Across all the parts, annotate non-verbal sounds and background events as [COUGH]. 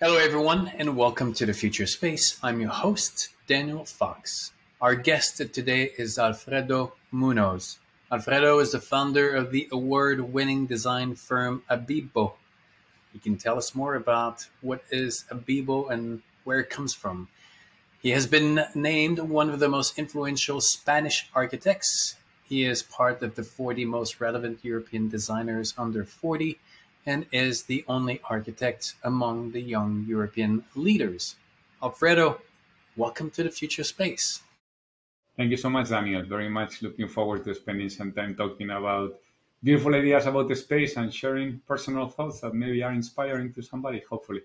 Hello, everyone, and welcome to the Future Space. I'm your host, Daniel Fox. Our guest today is Alfredo Munoz. Alfredo is the founder of the award winning design firm ABIBOO. He can tell us more about what is ABIBOO and where it comes from. He has been named one of the most influential Spanish architects. He is part of the 40 most relevant European designers under 40 and is the only architect among the young European leaders. Alfredo, welcome to the future space. Thank you so much, Daniel. Very much looking forward to spending some time talking about beautiful ideas about the space and sharing personal thoughts that maybe are inspiring to somebody, hopefully.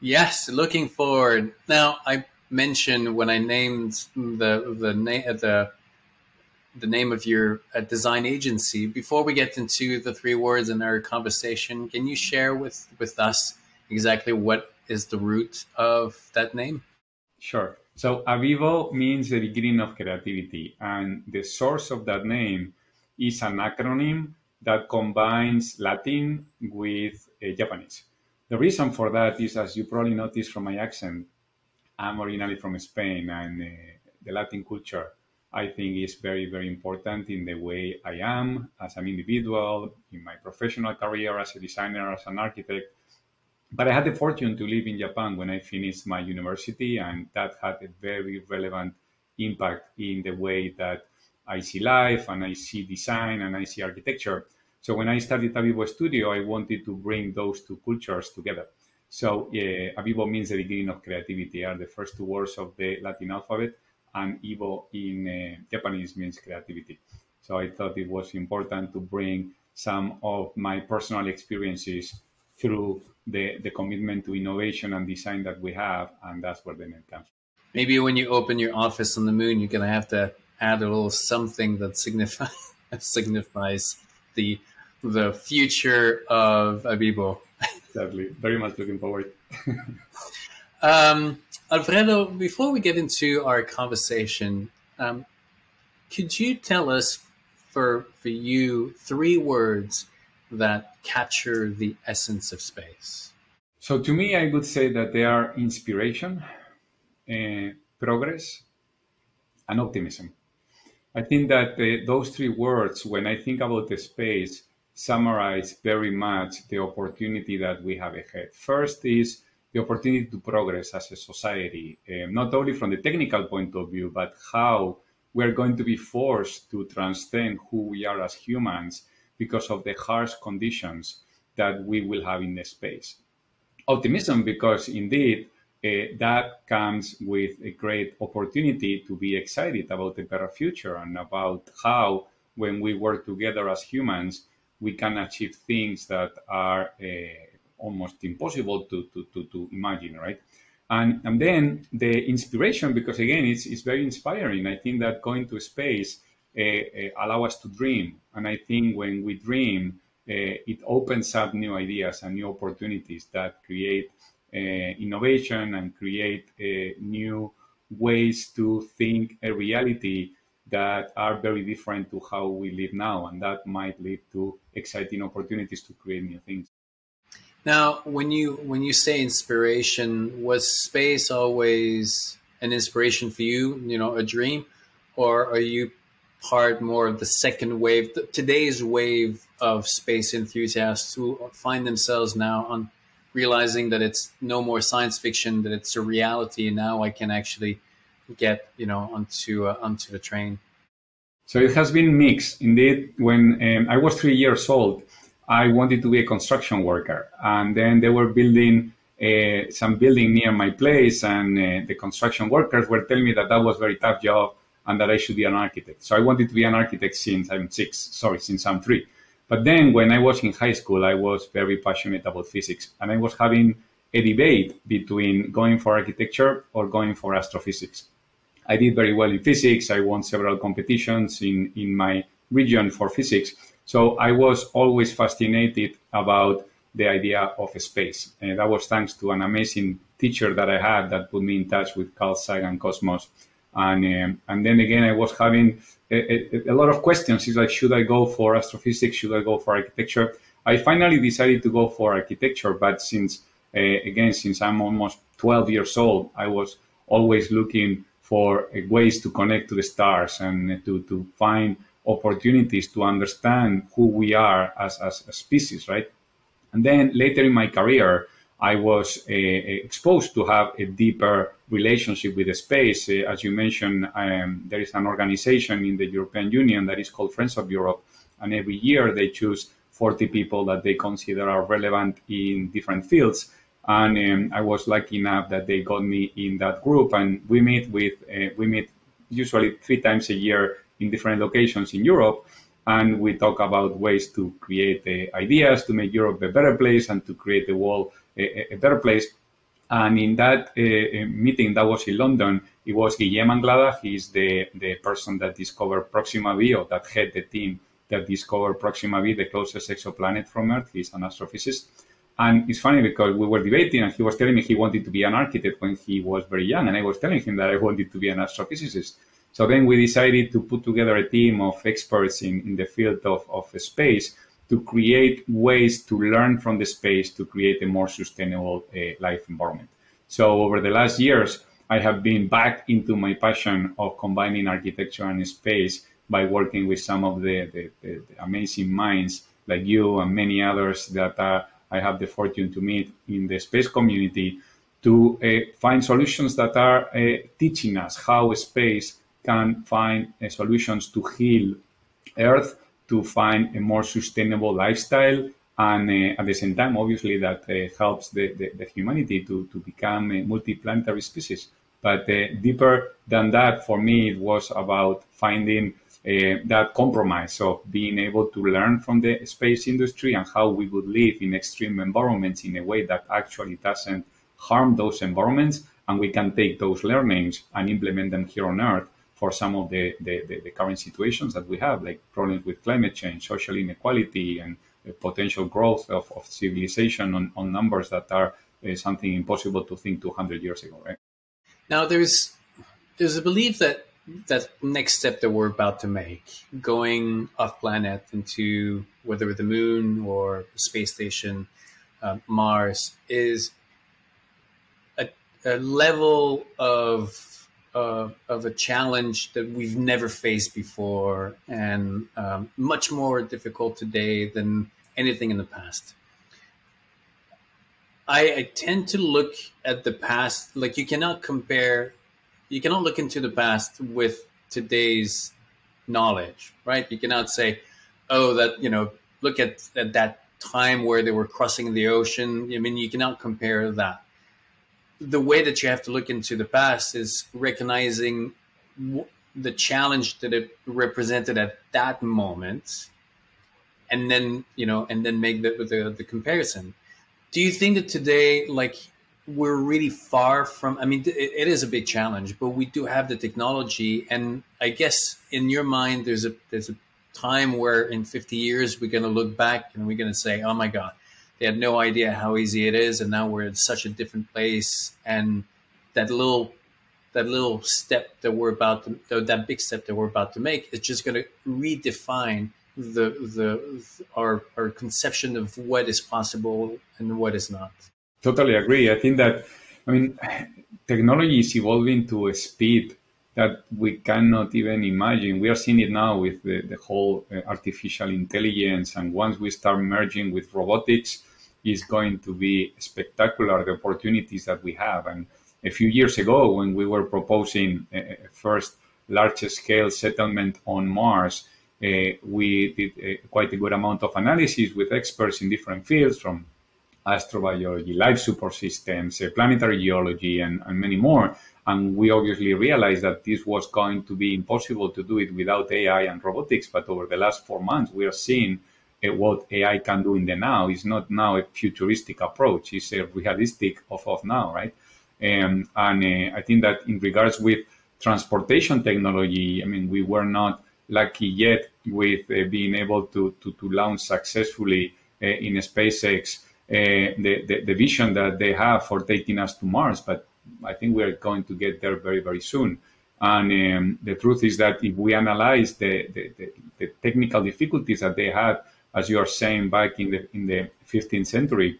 Yes, looking forward. Now, I mentioned when I named the the name the the name of your uh, design agency. Before we get into the three words in our conversation, can you share with with us exactly what is the root of that name? Sure. So ABIBOO means the beginning of creativity, and the source of that name is an acronym that combines Latin with uh, Japanese. The reason for that is, as you probably noticed from my accent, I'm originally from Spain, and uh, the Latin culture I think is very, very important in the way I am as an individual, in my professional career as a designer, as an architect. But I had the fortune to live in Japan when I finished my university, and that had a very relevant impact in the way that I see life and I see design and I see architecture. So when I started ABIBOO Studio, I wanted to bring those two cultures together. So yeah, ABIBOO means the beginning of creativity, are the first two words of the Latin alphabet and Ibo in uh, Japanese means creativity. So I thought it was important to bring some of my personal experiences through the, the commitment to innovation and design that we have, and that's where the name comes. from. Maybe when you open your office on the moon, you're gonna have to add a little something that signifies [LAUGHS] signifies the the future of ABIBOO. Exactly. Very much looking forward. [LAUGHS] um, Alfredo, before we get into our conversation, um, could you tell us for for you three words that capture the essence of space? So to me, I would say that they are inspiration, uh, progress, and optimism. I think that uh, those three words, when I think about the space, summarize very much the opportunity that we have ahead. First is the opportunity to progress as a society, um, not only from the technical point of view, but how we're going to be forced to transcend who we are as humans because of the harsh conditions that we will have in the space. Optimism, because indeed uh, that comes with a great opportunity to be excited about a better future and about how, when we work together as humans, we can achieve things that are uh, almost impossible to, to, to, to imagine, right? And, and then the inspiration, because again, it's, it's very inspiring. I think that going to space uh, uh, allow us to dream. And I think when we dream, uh, it opens up new ideas and new opportunities that create innovation and create new ways to think a reality that are very different to how we live now. And that might lead to exciting opportunities to create new things. Now, when you when you say inspiration, was space always an inspiration for you? You know, a dream, or are you part more of the second wave, the, today's wave of space enthusiasts who find themselves now on realizing that it's no more science fiction, that it's a reality, and now I can actually get you know onto uh, onto the train. So it has been mixed. Indeed, when um, I was three years old, I wanted to be a construction worker. And then they were building uh, some building near my place, and uh, the construction workers were telling me that that was a very tough job and that I should be an architect. So I wanted to be an architect since I'm six, sorry, since I'm three. But then when I was in high school, I was very passionate about physics, and I was having a debate between going for architecture or going for astrophysics. I did very well in physics. I won several competitions in, in my region for physics. So I was always fascinated about the idea of space. And that was thanks to an amazing teacher that I had that put me in touch with Carl Sagan Cosmos. And, um, and then again, I was having a, a, a, lot of questions. It's like, should I go for astrophysics? Should I go for architecture? I finally decided to go for architecture, but since again, since I'm almost 12 years old, I was always looking for ways to connect to the stars and to, to find opportunities to understand who we are as, as a species, right? And then later in my career, I was uh, exposed to have a deeper relationship with space. Uh, as you mentioned, um, there is an organization in the European Union that is called Friends of Europe, and every year they choose 40 people that they consider are relevant in different fields. And um, I was lucky enough that they got me in that group, and we meet with uh, we meet usually three times a year in different locations in Europe, and we talk about ways to create uh, ideas to make Europe a better place and to create the world a, a better place. And in that uh, uh, meeting that was in London, it was Guillem Anglada. He's the, the person that discovered Proxima b, or that head the team that discovered Proxima b, the closest exoplanet from Earth. He's an astrophysicist. And it's funny because we were debating, and he was telling me he wanted to be an architect when he was very young, and I was telling him that I wanted to be an astrophysicist. So then we decided to put together a team of experts in, in the field of, of space to create ways to learn from the space to create a more sustainable uh, life environment. So over the last years, I have been back into my passion of combining architecture and space by working with some of the, the, the, amazing minds like you and many others that uh, I have the fortune to meet in the space community to uh, find solutions that are uh, teaching us how space can find uh, solutions to heal Earth to find a more sustainable lifestyle and uh, at the same time, obviously, that uh, helps the, the, the, humanity to, to become a multiplanetary species. But uh, deeper than that, for me, it was about finding uh, that compromise of being able to learn from the space industry and how we would live in extreme environments in a way that actually doesn't harm those environments. And we can take those learnings and implement them here on Earth for some of the, the, the, the current situations that we have, like problems with climate change, social inequality, and potential growth of, of civilization on, on numbers that are uh, something impossible to think 200 years ago, right? Now, there's there's a belief that that next step that we're about to make, going off planet into whether the moon or space station, uh, Mars, is a, a level of uh, of a challenge that we've never faced before and um, much more difficult today than anything in the past. I, I, tend to look at the past like you cannot compare, you cannot look into the past with today's knowledge, right? You cannot say, oh, that, you know, look at, at that time where they were crossing the ocean. I mean, you cannot compare that the way that you have to look into the past is recognizing w- the challenge that it represented at that moment and then you know and then make the, the, the comparison. Do you think that today like we're really far from i mean it, it is a big challenge but we do have the technology and i guess in your mind there's a there's a time where in 50 years we're going to look back and we're going to say oh my god they had no idea how easy it is, and now we're in such a different place. And that little that little step that we're about to that big step that we're about to make is just going to redefine the the our our conception of what is possible and what is not. Totally agree. I think that I mean [SIGHS] technology is evolving to a speed that we cannot even imagine. We are seeing it now with the, the whole uh, artificial intelligence, and once we start merging with robotics, is going to be spectacular the opportunities that we have. And a few years ago, when we were proposing a, first large scale settlement on Mars, uh, we did a, quite a good amount of analysis with experts in different fields from astrobiology, life support systems, uh, planetary geology, and, and many more. And we obviously realized that this was going to be impossible to do it without AI and robotics. But over the last four months, we are seeing what AI can do in the now It's not now a futuristic approach; it's a realistic of, of now, right? Um, and uh, I think that in regards with transportation technology, I mean, we were not lucky yet with uh, being able to, to, to launch successfully uh, in SpaceX uh, the, the, the vision that they have for taking us to Mars. But I think we are going to get there very, very soon. And um, the truth is that if we analyze the, the, the, the technical difficulties that they had as you are saying back in the in the 15th century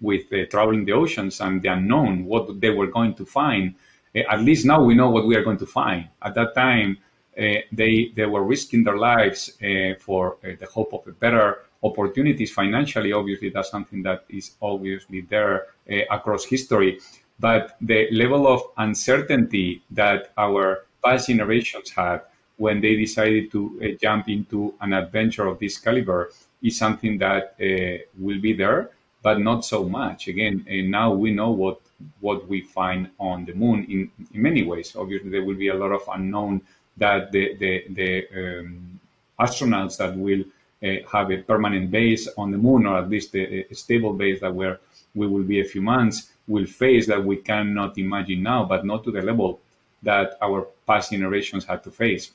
with uh, traveling the oceans and the unknown, what they were going to find. Uh, at least now we know what we are going to find. At that time, uh, they they were risking their lives uh, for uh, the hope of a better opportunities financially. Obviously, that's something that is obviously there across history. But the level of uncertainty that our past generations had when they decided to uh, jump into an adventure of this caliber is something that uh, will be there, but not so much. Again, uh, now we know what what we find on the moon in, in many ways. Obviously, there will be a lot of unknown that the the, the um, astronauts that will uh, have a permanent base on the moon, or at least a, a stable base that where we will be a few months, will face that we cannot imagine now, but not to the level that our past generations had to face.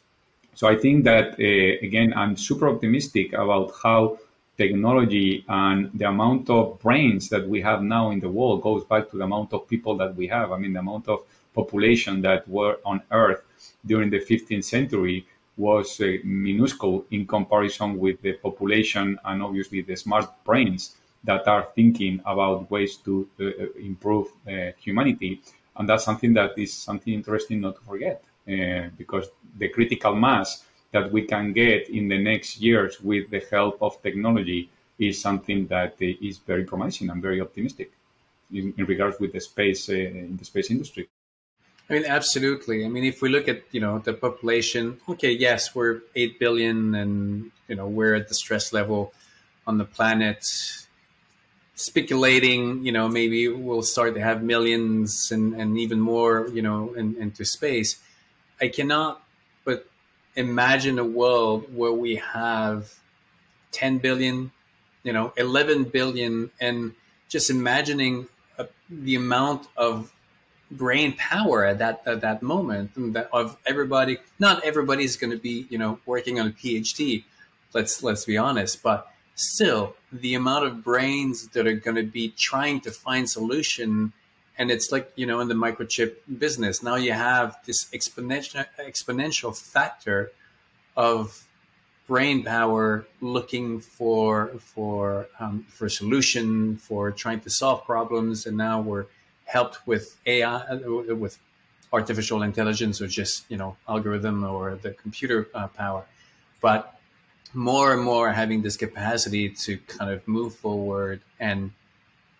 So I think that, uh, again, I'm super optimistic about how technology and the amount of brains that we have now in the world goes back to the amount of people that we have. I mean, the amount of population that were on Earth during the 15th century was uh, minuscule in comparison with the population and obviously the smart brains that are thinking about ways to uh, uh improve humanity. And that's something that is something interesting not to forget. Because the critical mass that we can get in the next years with the help of technology is something that is very promising and very optimistic in, in regards with the space uh, in the space industry. I mean, absolutely. I mean, if we look at you know the population, okay, yes, we're eight billion, and you know we're at the stress level on the planet. Speculating, you know, maybe we'll start to have millions and, and even more, you know, in, into space. I cannot but imagine a world where we have 10 billion, you know, 11 billion, and just imagining a, the amount of brain power at that at that moment of everybody. Not everybody's going to be, you know, working on a PhD. Let's let's be honest, but still, the amount of brains that are going to be trying to find solution and it's like you know in the microchip business now you have this exponential exponential factor of brain power looking for for um, for solution for trying to solve problems and now we're helped with ai uh, with artificial intelligence or just you know algorithm or the computer uh, power but more and more having this capacity to kind of move forward and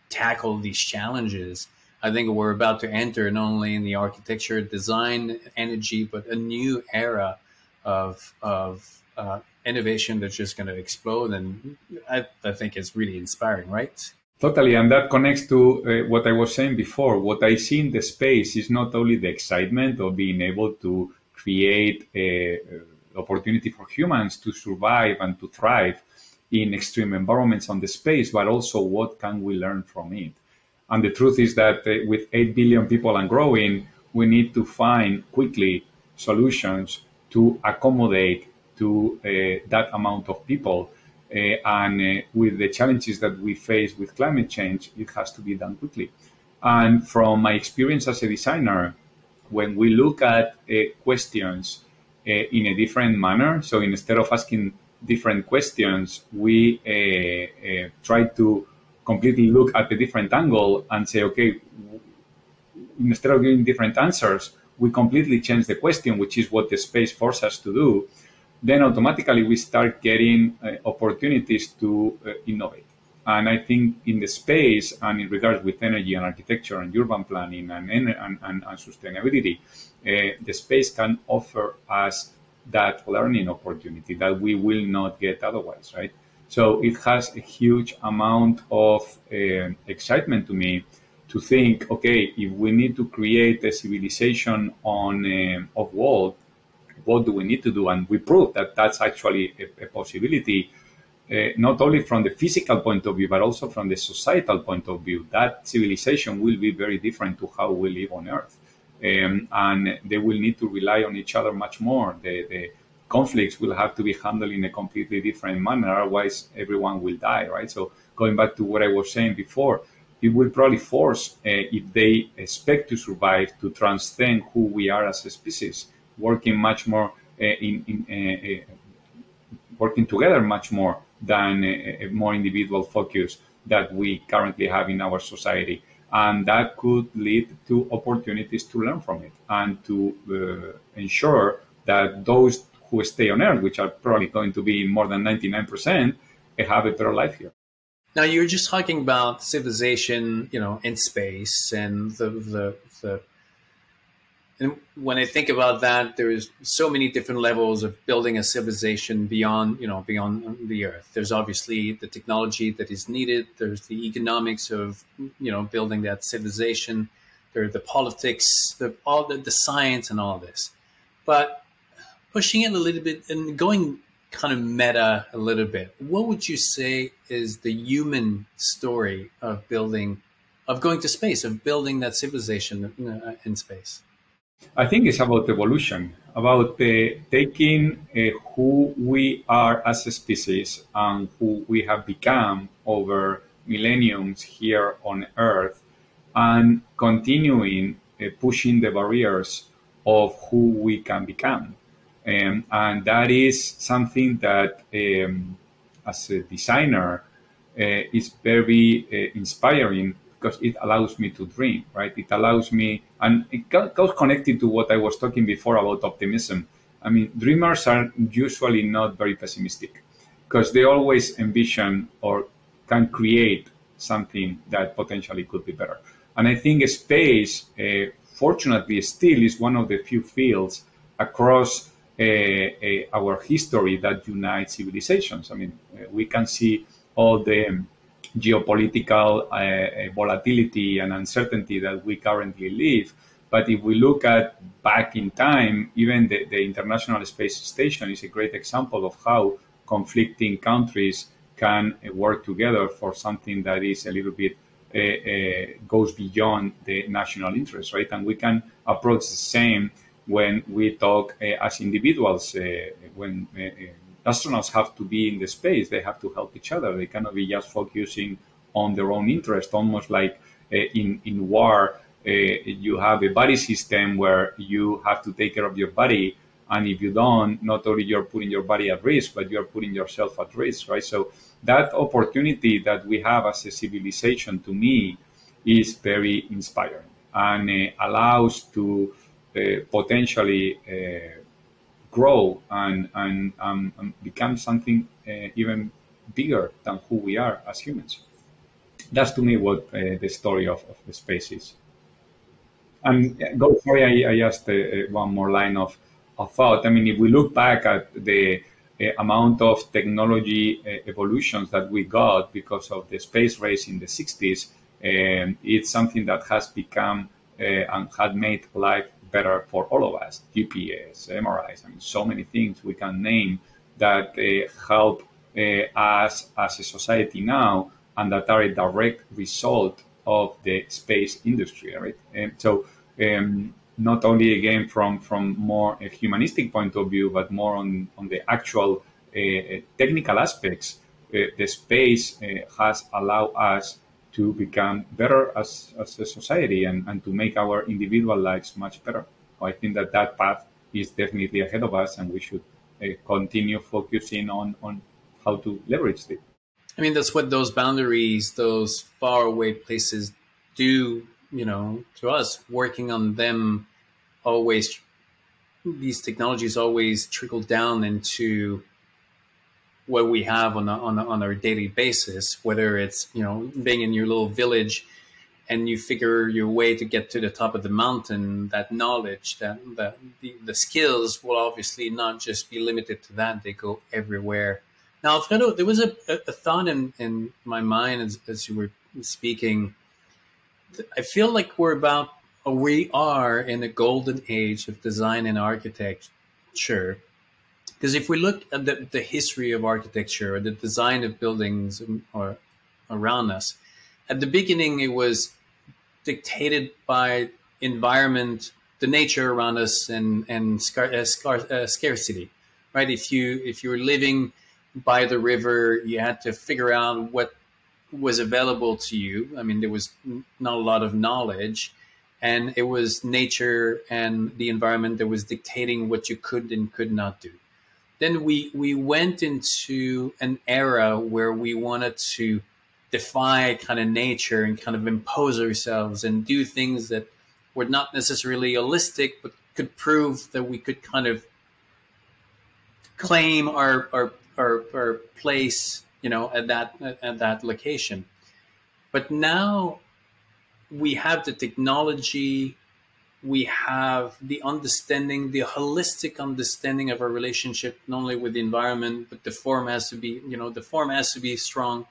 tackle these challenges I think we're about to enter not only in the architecture, design, energy, but a new era of of uh, innovation that's just going to explode, and I, I, think it's really inspiring, right? Totally, and that connects to uh, what I was saying before. What I see in the space is not only the excitement of being able to create a, a opportunity for humans to survive and to thrive in extreme environments on the space, but also what can we learn from it and the truth is that uh, with 8 billion people and growing, we need to find quickly solutions to accommodate to uh, that amount of people. Uh, and uh, with the challenges that we face with climate change, it has to be done quickly. And from my experience as a designer, when we look at uh, questions in a different manner, so instead of asking different questions, we try to completely look at a different angle and say, okay, instead of giving different answers, we completely change the question, which is what the space forces us to do. Then automatically we start getting uh, opportunities to uh, innovate. And I think in the space and in regards with energy and architecture and urban planning and, and, and, and sustainability, uh, the space can offer us that learning opportunity that we will not get otherwise, right? So it has a huge amount of uh, excitement to me to think, okay, if we need to create a civilization on uh, of world, what do we need to do? And we prove that that's actually a, a possibility, uh, not only from the physical point of view, but also from the societal point of view. That civilization will be very different to how we live on Earth. Um, and they will need to rely on each other much more. The, the, conflicts will have to be handled in a completely different manner. Otherwise, everyone will die, right? So going back to what I was saying before, it will probably force, uh, if they expect to survive, to transcend who we are as a species, working much more uh, in, in uh, working together much more than a, a more individual focus that we currently have in our society. And that could lead to opportunities to learn from it and to uh, ensure that those who stay on Earth, which are probably going to be more than 99%, have a better life here. Now you were just talking about civilization, you know, in space and the the, the and when I think about that, there's so many different levels of building a civilization beyond, you know, beyond the Earth. There's obviously the technology that is needed. There's the economics of, you know, building that civilization. There's the politics, the all the, the science, and all this. But pushing it a little bit and going kind of meta a little bit, what would you say is the human story of building, of going to space, of building that civilization uh, in space? I think it's about evolution, about uh, taking uh, who we are as a species and who we have become over millenniums here on Earth and continuing uh, pushing the barriers of who we can become. Um, and that is something that, um, as a designer, uh, is very uh, inspiring because it allows me to dream, right? It allows me, and it goes connected to what I was talking before about optimism. I mean, dreamers are usually not very pessimistic because they always envision or can create something that potentially could be better. And I think space, uh, fortunately, still is one of the few fields across our history that unites civilizations. I mean, uh, we can see all the geopolitical uh, volatility and uncertainty that we currently live. But if we look at back in time, even the, the, International Space Station is a great example of how conflicting countries can work together for something that is a little bit uh, uh, goes beyond the national interest, right? And we can approach the same when we talk uh, as individuals. Uh, when uh, astronauts have to be in the space, they have to help each other. They cannot be just focusing on their own interest, almost like in in war. you have a body system where you have to take care of your body and if you don't not only you're putting your body at risk but you're putting yourself at risk right so that opportunity that we have as a civilization to me is very inspiring and uh, allows to uh, potentially uh, grow and, and, um, and, become something uh, even bigger than who we are as humans. That's to me what the story of, of the space is. And go, sorry, I, I asked one more line of, of thought. I mean, if we look back at the uh, amount of technology uh, evolutions that we got because of the space race in the 60s, um, it's something that has become uh, and had made life better for all of us. GPS, MRIs, I mean, so many things we can name that uh, help uh, us as a society now and that are a direct result of the space industry, right? And so, um, not only again from from more a humanistic point of view, but more on on the actual uh, technical aspects, uh, the space uh, has allowed us to become better as, as a society and, and to make our individual lives much better. I think that that path is definitely ahead of us and we should uh, continue focusing on, on how to leverage it. I mean, that's what those boundaries, those far away places do, you know, to us. Working on them always, these technologies always trickle down into what we have on a, on, a, on our daily basis, whether it's you know being in your little village and you figure your way to get to the top of the mountain. That knowledge, that, that the, the skills will obviously not just be limited to that; they go everywhere. Now, Alfredo, there was a, a, thought in, in my mind as, as you were speaking. I feel like we're about, we are in a golden age of design and architecture because if we look at the, the history of architecture or the design of buildings or around us, at the beginning it was dictated by environment, the nature around us, and and scar- uh, scar- uh, scarcity. Right? If you if you were living by the river, you had to figure out what was available to you. I mean, there was not a lot of knowledge, and it was nature and the environment that was dictating what you could and could not do then we we went into an era where we wanted to defy kind of nature and kind of impose ourselves and do things that were not necessarily holistic, but could prove that we could kind of claim our our our, our place, you know, at that at that location. But now we have the technology, we have the understanding, the holistic understanding of our relationship, not only with the environment, but the form has to be, you know, the form has to be strong,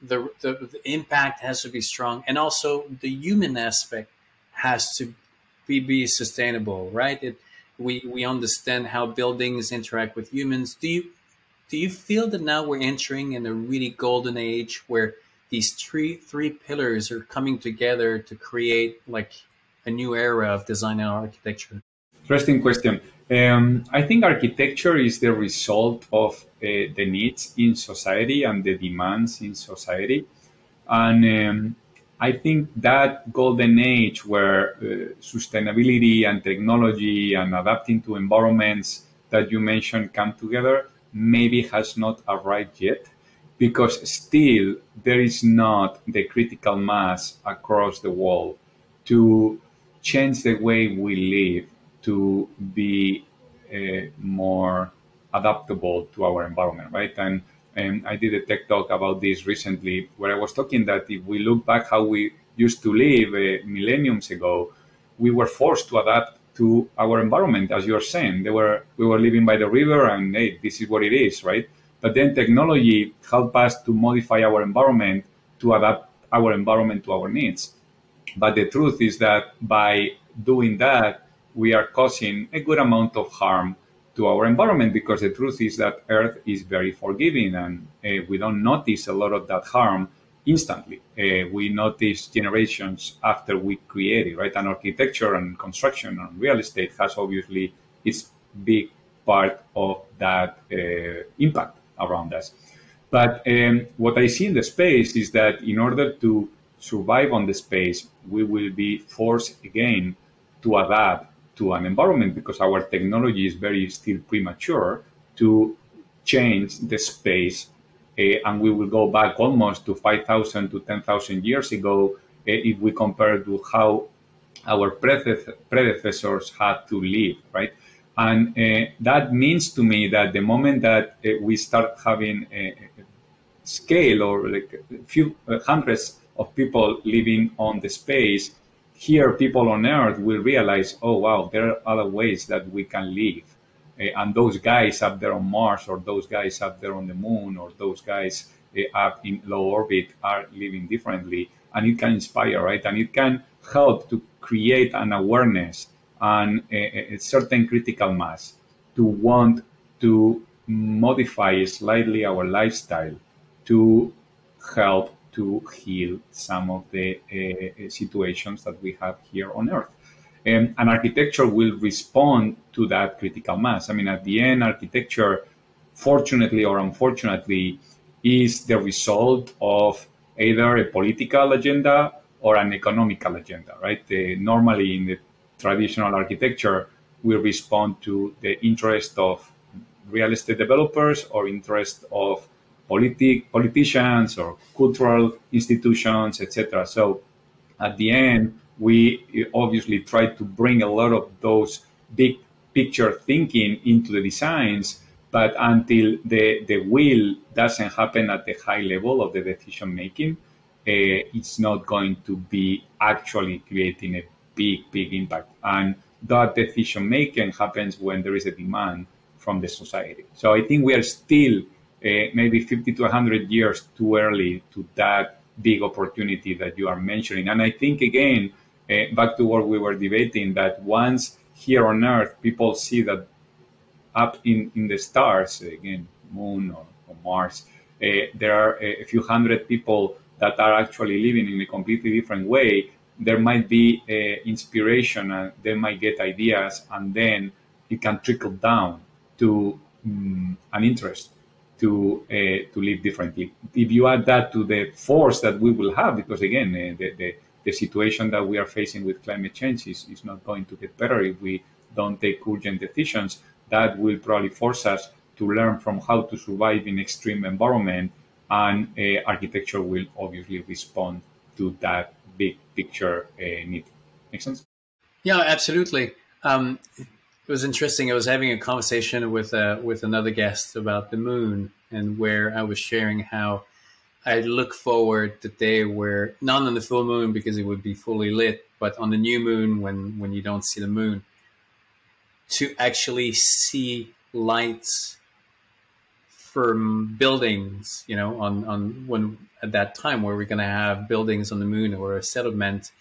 the, the, the impact has to be strong, and also the human aspect has to be, be sustainable, right? It, we, we understand how buildings interact with humans. Do you do you feel that now we're entering in a really golden age where these three three pillars are coming together to create like a new era of design and architecture? Interesting question. Um, I think architecture is the result of uh, the needs in society and the demands in society, and um, I think that golden age where uh, sustainability and technology and adapting to environments that you mentioned come together maybe has not arrived yet because still there is not the critical mass across the world to change the way we live to be uh, more adaptable to our environment, right? And, and I did a tech talk about this recently where I was talking that if we look back how we used to live uh, millenniums ago, we were forced to adapt to our environment, as you're saying. They were we were living by the river, and hey, this is what it is, right? But then technology helped us to modify our environment to adapt our environment to our needs. But the truth is that by doing that, we are causing a good amount of harm to our environment because the truth is that Earth is very forgiving and uh, we don't notice a lot of that harm instantly. Uh, we notice generations after we create it, right? And architecture and construction and real estate has obviously its big part of that uh, impact around us. But um, what I see in the space is that in order to survive on the space, we will be forced again to adapt to an environment because our technology is very still premature to change the space. Uh, and we will go back almost to 5,000 to 10,000 years ago uh, if we compare to how our predecessors had to live, right? And uh, that means to me that the moment that we start having a, scale or like a few hundreds of people living on the space, here people on Earth will realize, oh wow, there are other ways that we can live. Uh, and those guys up there on Mars, or those guys up there on the Moon, or those guys uh, up in low orbit are living differently. And it can inspire, right? And it can help to create an awareness and a, a certain critical mass to want to modify slightly our lifestyle to help to heal some of the uh, situations that we have here on Earth. Um, and architecture will respond to that critical mass. I mean, at the end, architecture, fortunately or unfortunately, is the result of either a political agenda or an economical agenda, right? Normally, in the traditional architecture will respond to the interest of real estate developers or interest of politic politicians or cultural institutions, etc. So at the end, we obviously try to bring a lot of those big picture thinking into the designs, but until the, the will doesn't happen at the high level of the decision making, uh, it's not going to be actually creating a big, big impact. And that decision making happens when there is a demand from the society. So I think we are still uh, maybe 50 to 100 years too early to that big opportunity that you are mentioning. And I think, again, uh, back to what we were debating, that once here on Earth, people see that up in, in the stars, again, moon or, or Mars, uh, there are a few hundred people that are actually living in a completely different way there might be uh, inspiration and they might get ideas and then it can trickle down to um, an interest to uh, to live differently. If you add that to the force that we will have, because again, uh, the, the, the situation that we are facing with climate change is, is not going to get better if we don't take urgent decisions. That will probably force us to learn from how to survive in extreme environment and uh, architecture will obviously respond to that big picture uh, need. Make sense? Yeah, absolutely. Um, it was interesting. I was having a conversation with uh, with another guest about the moon, and where I was sharing how I look forward the day where not on the full moon because it would be fully lit, but on the new moon when when you don't see the moon, to actually see lights from buildings, you know, on, on when at that time where we're going to have buildings on the moon or a settlement,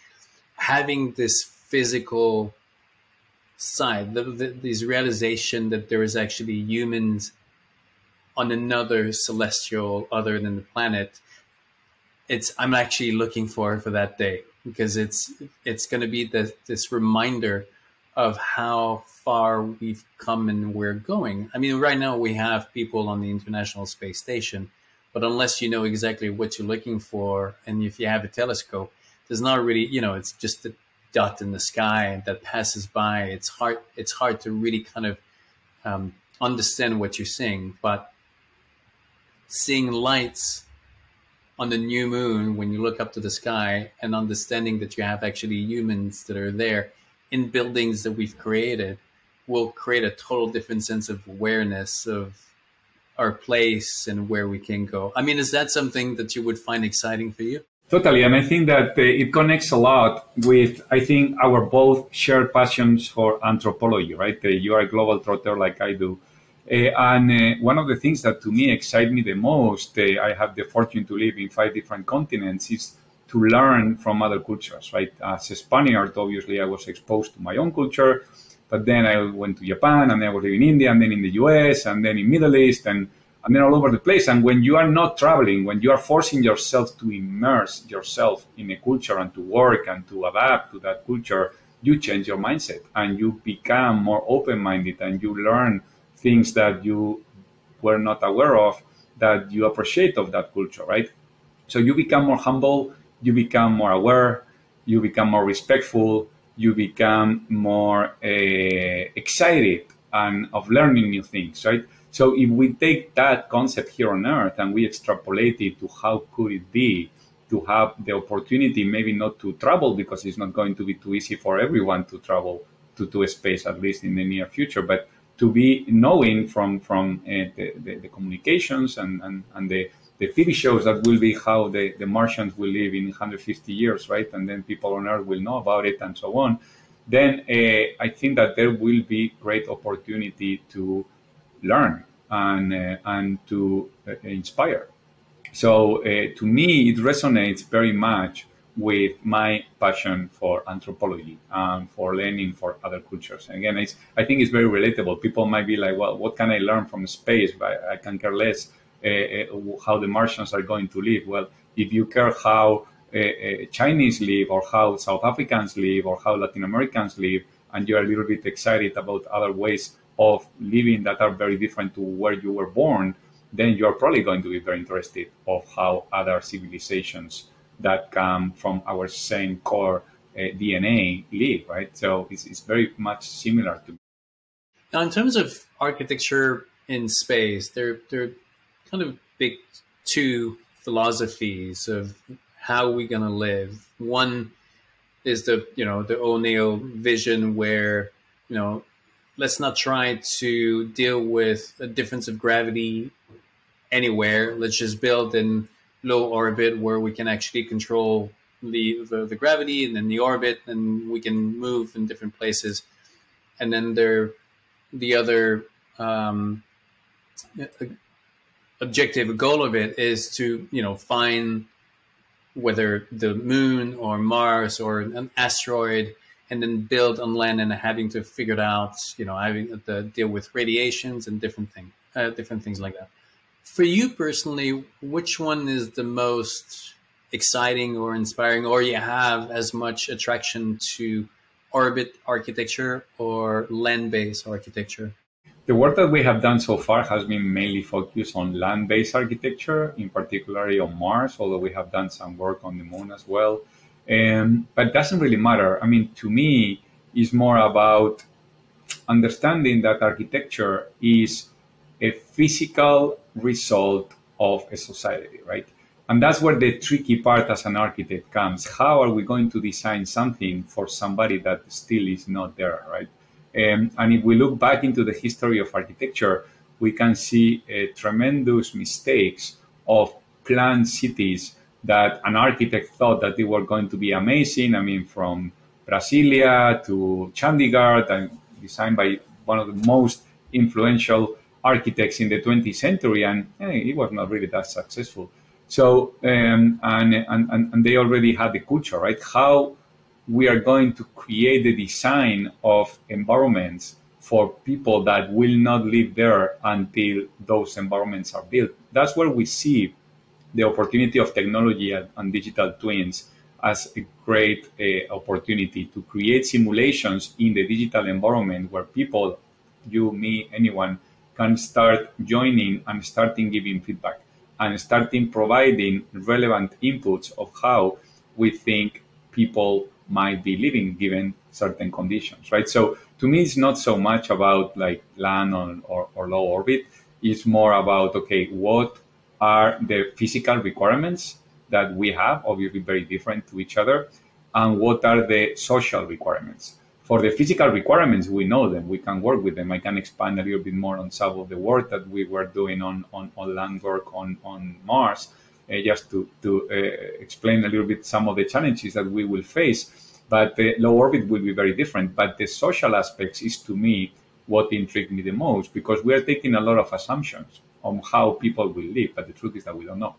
having this physical side, the, the, this realization that there is actually humans on another celestial other than the planet. It's I'm actually looking for for that day because it's it's going to be the, this reminder of how far we've come and we're going. I mean, right now we have people on the International Space Station, but unless you know exactly what you're looking for, and if you have a telescope, there's not really, you know, it's just a dot in the sky that passes by. It's hard. It's hard to really kind of um, understand what you're seeing, but seeing lights on the new moon when you look up to the sky and understanding that you have actually humans that are there in buildings that we've created will create a total different sense of awareness of our place and where we can go. I mean, is that something that you would find exciting for you? Totally, and I think that uh, it connects a lot with I think our both shared passions for anthropology. Right, uh, you are a global trotter like I do, uh, and uh, one of the things that to me excite me the most, uh, I have the fortune to live in five different continents, is to learn from other cultures, right? As a Spaniard, obviously, I was exposed to my own culture, but then I went to Japan, and then I was in India, and then in the US, and then in Middle East, and and then all over the place. And when you are not traveling, when you are forcing yourself to immerse yourself in a culture and to work and to adapt to that culture, you change your mindset and you become more open-minded and you learn things that you were not aware of that you appreciate of that culture, right? So you become more humble, you become more aware, you become more respectful, you become more uh, excited and of learning new things, right? So if we take that concept here on Earth and we extrapolate it to how could it be to have the opportunity, maybe not to travel because it's not going to be too easy for everyone to travel to, to space, at least in the near future, but to be knowing from from uh, the, the, the, communications and, and, and the the TV shows that will be how the, the Martians will live in 150 years, right? And then people on Earth will know about it and so on. Then uh, I think that there will be great opportunity to learn and, uh, and to uh, inspire. So uh, to me, it resonates very much with my passion for anthropology and for learning for other cultures. Again, it's, I think it's very relatable. People might be like, well, what can I learn from space? But I can care less uh, how the Martians are going to live. Well, if you care how uh, Chinese live or how South Africans live or how Latin Americans live, and you're a little bit excited about other ways of living that are very different to where you were born, then you are probably going to be very interested of how other civilizations that come from our same core uh, DNA live, right? So it's, it's very much similar to. Now, in terms of architecture in space, there there are kind of big two philosophies of how we're going to live. One is the you know the O'Neill vision where you know let's not try to deal with a difference of gravity anywhere. Let's just build in low orbit where we can actually control the, the, the gravity and then the orbit and we can move in different places. And then there, the other um, objective goal of it is to you know find whether the moon or Mars or an asteroid, and then build on land and having to figure out, you know, having to deal with radiations and different things, uh, different things like that. For you personally, which one is the most exciting or inspiring, or you have as much attraction to orbit architecture or land-based architecture? The work that we have done so far has been mainly focused on land-based architecture, in particular on Mars, although we have done some work on the moon as well. Um, but it doesn't really matter. I mean, to me, it's more about understanding that architecture is a physical result of a society, right? And that's where the tricky part as an architect comes. How are we going to design something for somebody that still is not there, right? Um, and if we look back into the history of architecture, we can see uh, tremendous mistakes of planned cities that an architect thought that they were going to be amazing. I mean, from Brasilia to Chandigarh, and designed by one of the most influential architects in the 20th century, and eh, it was not really that successful. So, um, and, and, and they already had the culture, right? How we are going to create the design of environments for people that will not live there until those environments are built. That's where we see the opportunity of technology and, digital twins as a great uh, opportunity to create simulations in the digital environment where people, you, me, anyone, can start joining and starting giving feedback and starting providing relevant inputs of how we think people might be living given certain conditions, right? So to me, it's not so much about like land on, or, or low orbit. It's more about, okay, what are the physical requirements that we have, obviously very different to each other, and what are the social requirements. For the physical requirements, we know them, we can work with them. I can expand a little bit more on some of the work that we were doing on, on, on land work on, on Mars, uh, just to, to uh, explain a little bit some of the challenges that we will face. But the low orbit will be very different. But the social aspects is to me what intrigued me the most because we are taking a lot of assumptions on how people will live, but the truth is that we don't know.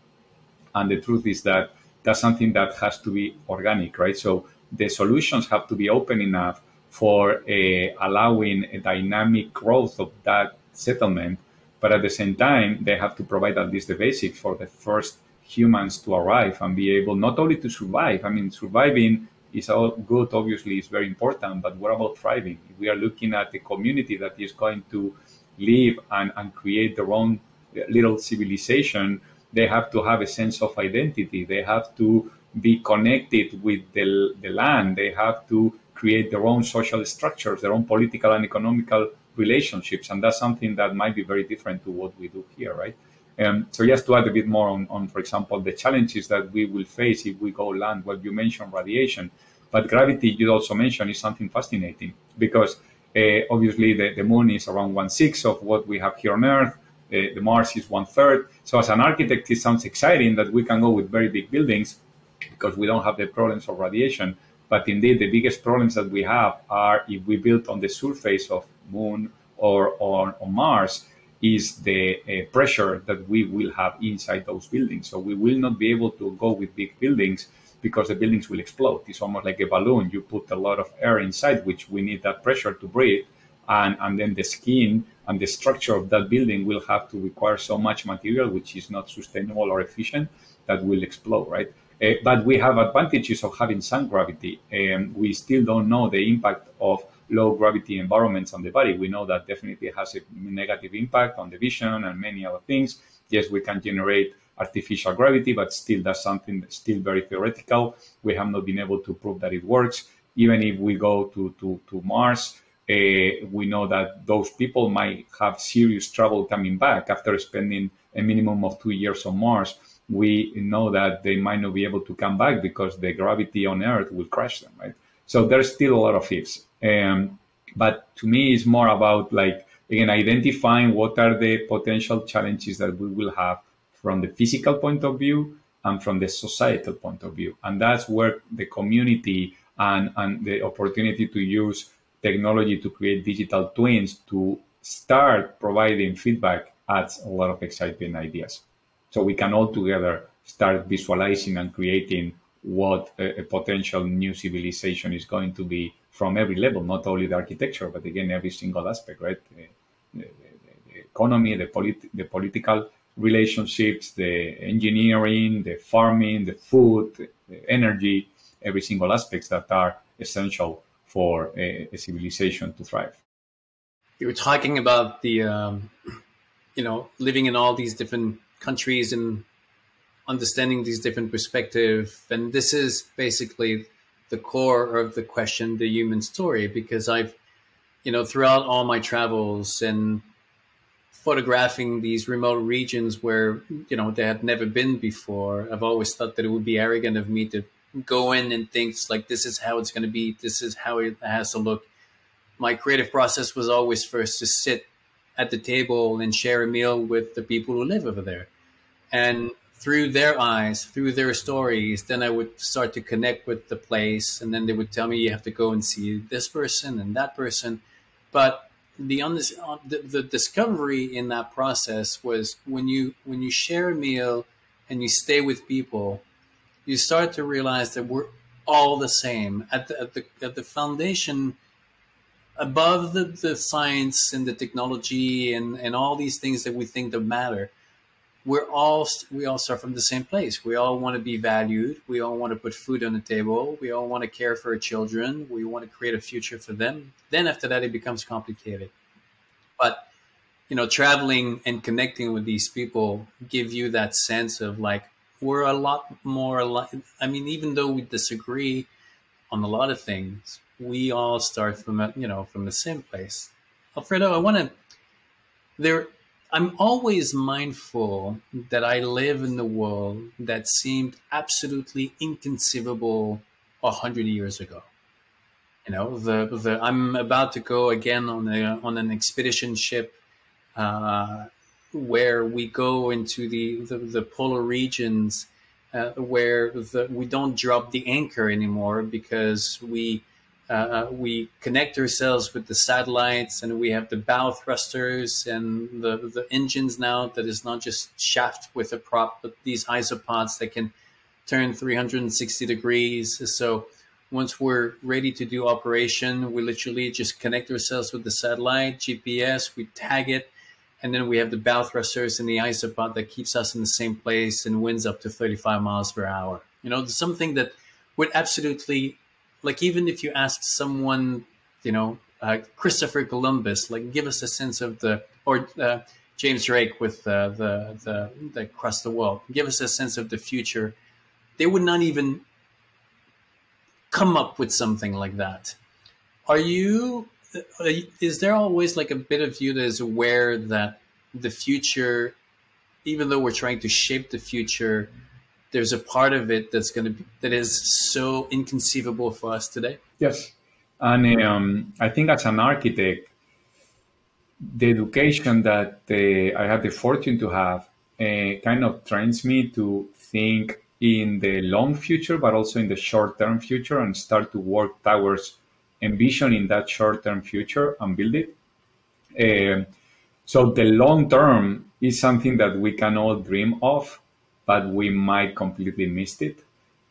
And the truth is that that's something that has to be organic, right? So the solutions have to be open enough for uh, allowing a dynamic growth of that settlement. But at the same time, they have to provide at least the basics for the first humans to arrive and be able not only to survive. I mean, surviving is all good, obviously, is very important, but what about thriving? We are looking at a community that is going to live and, and create their own little civilization, they have to have a sense of identity. They have to be connected with the, the land. They have to create their own social structures, their own political and economical relationships. And that's something that might be very different to what we do here, right? Um, so just to add a bit more on, on, for example, the challenges that we will face if we go land, well, you mentioned radiation, but gravity, you also mentioned, is something fascinating because uh, obviously the, the moon is around one sixth of what we have here on Earth. Uh, the Mars is one third. So as an architect, it sounds exciting that we can go with very big buildings because we don't have the problems of radiation. But indeed, the biggest problems that we have are if we build on the surface of Moon or on, on Mars, is the uh, pressure that we will have inside those buildings. So we will not be able to go with big buildings because the buildings will explode. It's almost like a balloon. You put a lot of air inside, which we need that pressure to breathe. And, and then the skin and the structure of that building will have to require so much material, which is not sustainable or efficient, that will explode, right? Uh, but we have advantages of having some gravity. and we still don't know the impact of low gravity environments on the body. We know that definitely has a negative impact on the vision and many other things. Yes, we can generate artificial gravity, but still that's something that's still very theoretical. We have not been able to prove that it works. Even if we go to, to, to Mars, uh, we know that those people might have serious trouble coming back after spending a minimum of two years on Mars we know that they might not be able to come back because the gravity on Earth will crush them, right? So there's still a lot of ifs. Um, but to me, it's more about like again identifying what are the potential challenges that we will have from the physical point of view and from the societal point of view, and that's where the community and and the opportunity to use technology to create digital twins to start providing feedback adds a lot of exciting ideas. So we can all together start visualizing and creating what a, a, potential new civilization is going to be from every level, not only the architecture, but again, every single aspect, right? The, the, the economy, the, polit- the political relationships, the engineering, the farming, the food, the energy, every single aspects that are essential for a, a civilization to thrive. You were talking about the, um, you know, living in all these different countries and understanding these different perspectives. And this is basically the core of the question, the human story, because I've, you know, throughout all my travels and photographing these remote regions where you know they had never been before. I've always thought that it would be arrogant of me to go in and think like this is how it's going to be, this is how it has to look. My creative process was always first to sit at the table and share a meal with the people who live over there, and through their eyes, through their stories, then I would start to connect with the place, and then they would tell me you have to go and see this person and that person, but the, the the discovery in that process was when you when you share a meal and you stay with people, you start to realize that we're all the same. At the at the, at the foundation above the, the science and the technology and, and all these things that we think that matter we're all we all start from the same place. We all want to be valued. We all want to put food on the table. We all want to care for our children. We want to create a future for them. Then after that it becomes complicated. But you know traveling and connecting with these people give you that sense of like we're a lot more alike. I mean even though we disagree on a lot of things we all start from a, you know from the same place. Alfredo i want to there i'm always mindful that i live in the world that seemed absolutely inconceivable a hundred years ago. You know, the, the I'm about to go again on a on an expedition ship uh, where we go into the the, the polar regions uh, where the, we don't drop the anchor anymore because we uh, uh, we connect ourselves with the satellites and we have the bow thrusters and the, the engines now that is not just shaft with a prop but these azipods that can turn 360 degrees. So once we're ready to do operation, we literally just connect ourselves with the satellite, GPS, we tag it, and then we have the bow thrusters and the azipod that keeps us in the same place and winds up to 35 miles per hour. You know, something that would absolutely, like, even if you ask someone, you know, uh, Christopher Columbus, like, give us a sense of the, or uh, James Drake with uh, the, the, the across the world, give us a sense of the future. They would not even come up with something like that. Are you? Uh, is there always like a bit of you that is aware that the future, even though we're trying to shape the future, there's a part of it that's going to be that is so inconceivable for us today? Yes, and um, I think as an architect, the education that uh, I had the fortune to have uh, kind of trains me to think in the long future, but also in the short term future, and start to work towards envisioning that short term future and build it. Uh, so the long term is something that we can all dream of, but we might completely miss it.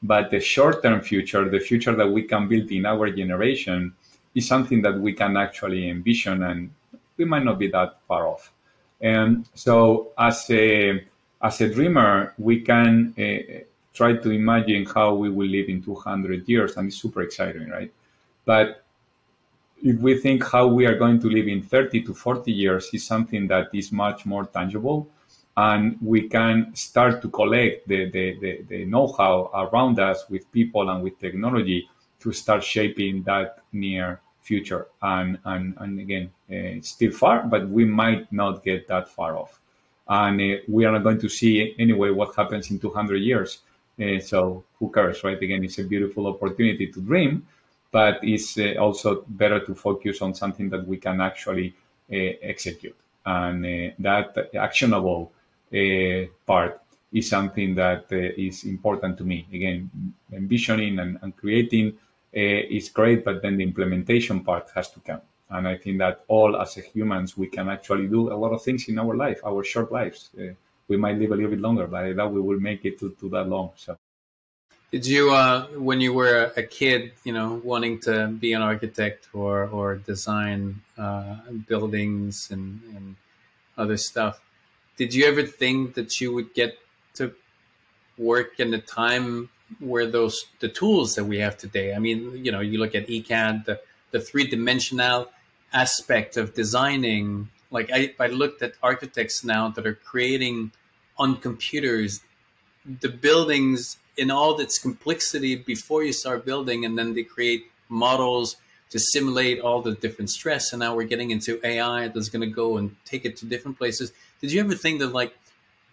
But the short term future, the future that we can build in our generation, is something that we can actually envision, and we might not be that far off. And so, as a as a dreamer, we can uh, try to imagine how we will live in 200 years, and it's super exciting, right? But if we think how we are going to live in 30 to 40 years is something that is much more tangible and we can start to collect the, the, the, the, know-how around us with people and with technology to start shaping that near future. And and, and again uh, it's still far but we might not get that far off. And uh, we are not going to see anyway what happens in 200 years. Uh, so who cares, right? Again, it's a beautiful opportunity to dream, but it's uh, also better to focus on something that we can actually uh, execute. And uh, that actionable uh, part is something that uh, is important to me. Again, envisioning and, and creating is great, but then the implementation part has to come. And I think that all as humans, we can actually do a lot of things in our life, our short lives we might live a little bit longer, but I doubt we will make it to, to that long. So. Did you, uh, when you were a kid, you know, wanting to be an architect or or design uh, buildings and, and other stuff, did you ever think that you would get to work in a time where those the tools that we have today? I mean, you know, you look at ECAD, the the three dimensional aspect of designing. Like I, I looked at architects now that are creating on computers the buildings in all its complexity before you start building and then they create models to simulate all the different stress. And now we're getting into AI that's going to go and take it to different places. Did you ever think that like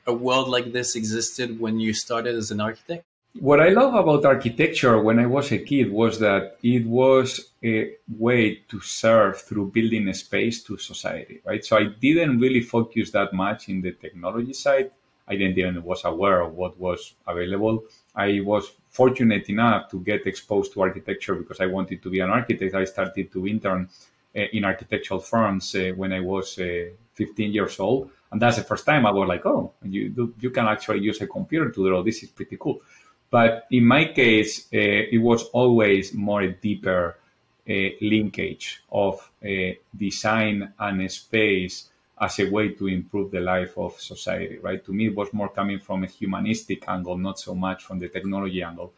a world like this existed when you started as an architect? What I love about architecture when I was a kid was that it was a way to serve through building a space to society, right? So I didn't really focus that much in the technology side. I didn't even was aware of what was available. I was fortunate enough to get exposed to architecture because I wanted to be an architect. I started to intern uh, in architectural firms uh, when I was uh, 15 years old, and that's the first time I was like, "Oh, you you can actually use a computer to draw. This is pretty cool." But in my case, it was always more a deeper linkage of design and space as a way to improve the life of society, right? To me, it was more coming from a humanistic angle, not so much from the technology angle.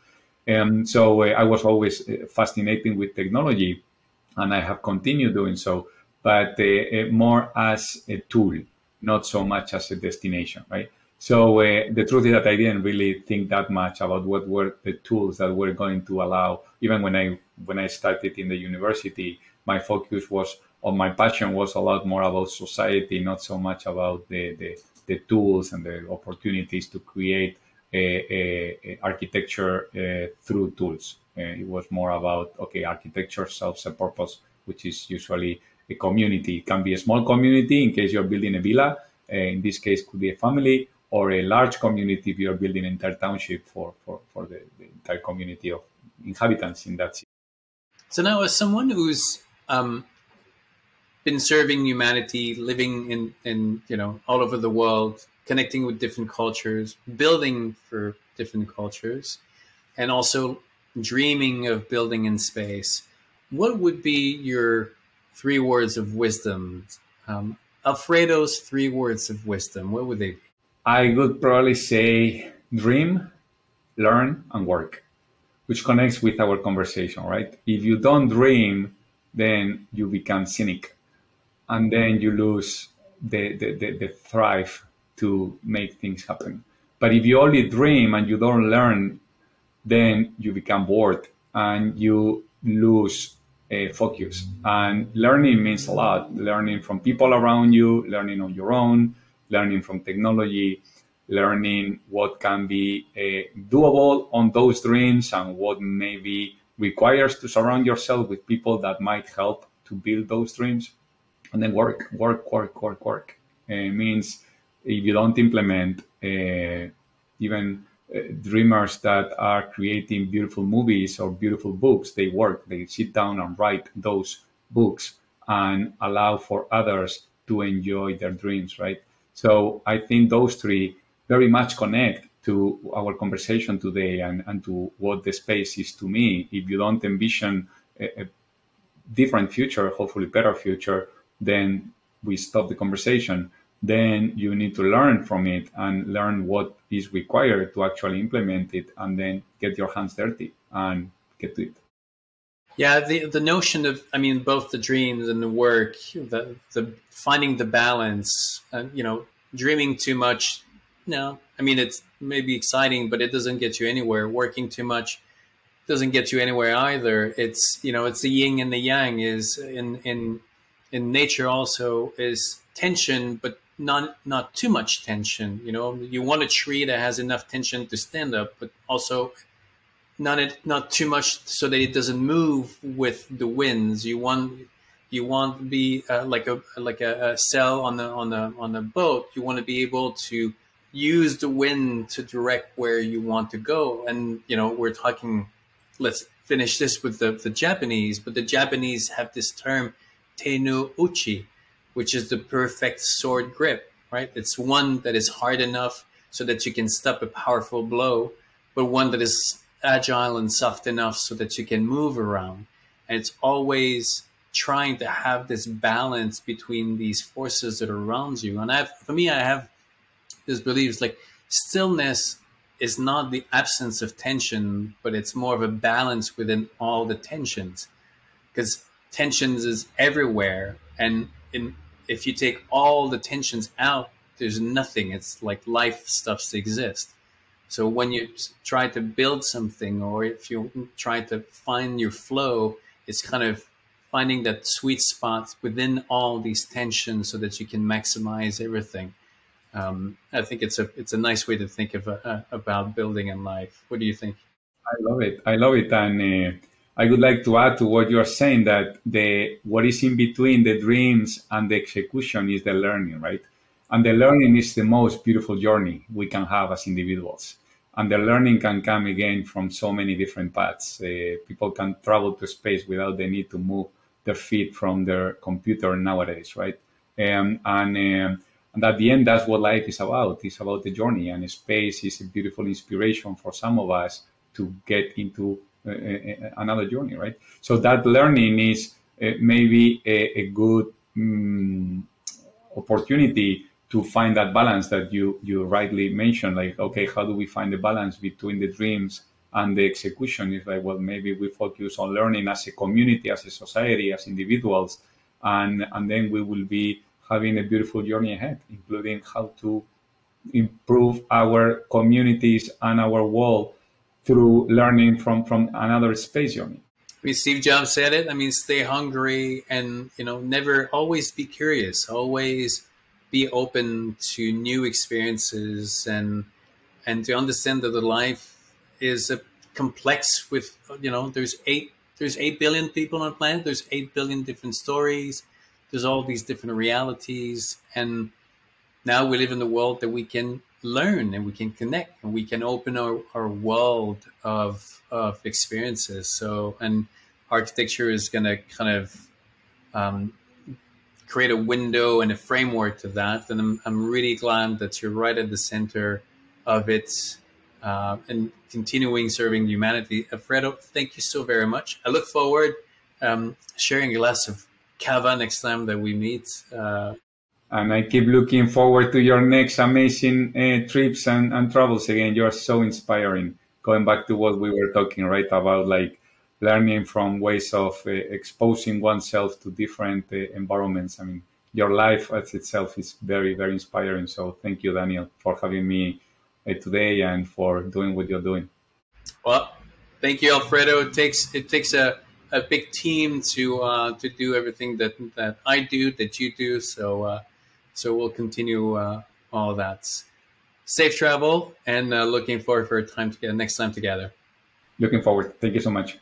And so uh, I was always uh, fascinated with technology, and I have continued doing so, but uh, uh more as a tool, not so much as a destination, right? So uh, the truth is that I didn't really think that much about what were the tools that were going to allow. Even when I when I started in the university, my focus was or my passion was a lot more about society, not so much about the, the, the tools and the opportunities to create a, a, a architecture uh, through tools. Uh, it was more about, okay, architecture serves a purpose, which is usually a community. It can be a small community in case you're building a villa. Uh, in this case, could be a family or a large community if you're building an entire township for, for, for the, the entire community of inhabitants in that city. So now, as someone who's um, been serving humanity, living in, in you know all over the world, connecting with different cultures, building for different cultures, and also dreaming of building in space. What would be your three words of wisdom? Um, Alfredo's three words of wisdom. What would they be? I would probably say dream, learn, and work, which connects with our conversation, right? If you don't dream, then you become cynic and then you lose the, the, the, the thrive to make things happen. But if you only dream and you don't learn, then you become bored and you lose uh, focus. And learning means a lot. Learning from people around you, learning on your own, learning from technology, learning what can be uh, doable on those dreams and what maybe requires to surround yourself with people that might help to build those dreams and then work, work, work, work, work. It means if you don't implement uh, even uh, dreamers that are creating beautiful movies or beautiful books, they work, they sit down and write those books and allow for others to enjoy their dreams, right? So I think those three very much connect to our conversation today and, and to what the space is to me. If you don't envision a, a different future, hopefully better future, then we stop the conversation. Then you need to learn from it and learn what is required to actually implement it, and then get your hands dirty and get to it. Yeah, the the notion of I mean both the dreams and the work, the the finding the balance, uh, you know, dreaming too much. No, I mean it's maybe exciting, but it doesn't get you anywhere. Working too much doesn't get you anywhere either. It's you know it's the yin and the yang is in in in nature also is tension, but not not too much tension. You know, you want a tree that has enough tension to stand up, but also not it not too much so that it doesn't move with the winds. You want you want to be uh, like a like a, a sail on the on the on the boat. You want to be able to use the wind to direct where you want to go. And you know, we're talking. Let's finish this with the the Japanese, but the Japanese have this term Tenouchi, which is the perfect sword grip, right? It's one that is hard enough so that you can stop a powerful blow, but one that is agile and soft enough so that you can move around. And it's always trying to have this balance between these forces that are around you. And I have, for me, I have this belief like stillness is not the absence of tension, but it's more of a balance within all the tensions. Because tensions is everywhere and in, if you take all the tensions out there's nothing it's like life stuffs exist so when you try to build something or if you try to find your flow it's kind of finding that sweet spot within all these tensions so that you can maximize everything. Um, I think it's a it's a nice way to think of uh, about building in life. What do you think? I love it. I love it, and uh, I would like to add to what you are saying that the what is in between the dreams and the execution is the learning, right? And the learning is the most beautiful journey we can have as individuals. And the learning can come again from so many different paths. Uh, people can travel to space without the need to move their feet from their computer nowadays, right? Um, and um, and at the end, that's what life is about. It's about the journey, and space is a beautiful inspiration for some of us to get into another journey, right? So that learning is uh, maybe a, a good um, opportunity to find that balance that you you rightly mentioned. Like, okay, how do we find the balance between the dreams and the execution? Is like, well, maybe we focus on learning as a community, as a society, as individuals, and and then we will be having a beautiful journey ahead, including how to improve our communities and our world through learning from, from another space journey. I mean, Steve Jobs said it. I mean, stay hungry and, you know, never always be curious, always be open to new experiences and, and to understand that the life is a complex with, you know, there's eight, there's 8 billion people on the planet. There's 8 billion different stories there's all these different realities and now we live in the world that we can learn and we can connect and we can open our, our world of of experiences. So and architecture is going to kind of um, create a window and a framework to that. And I'm, I'm really glad that you're right at the center of it uh, and continuing serving humanity. Alfredo thank you so very much. I look forward um, sharing a glass of cava next time that we meet. Uh, and I keep looking forward to your next amazing uh, trips and, and travels again. You're so inspiring. Going back to what we were talking right about, like learning from ways of uh, exposing oneself to different uh, environments. I mean, your life as itself is very, very inspiring. So thank you, Daniel, for having me uh, today and for doing what you're doing. Well, thank you, Alfredo. It takes it takes a a big team to uh, to do everything that that I do, that you do. So uh, so we'll continue uh, all that. Safe travel, and uh, looking forward for a time to get next time together. Looking forward. Thank you so much.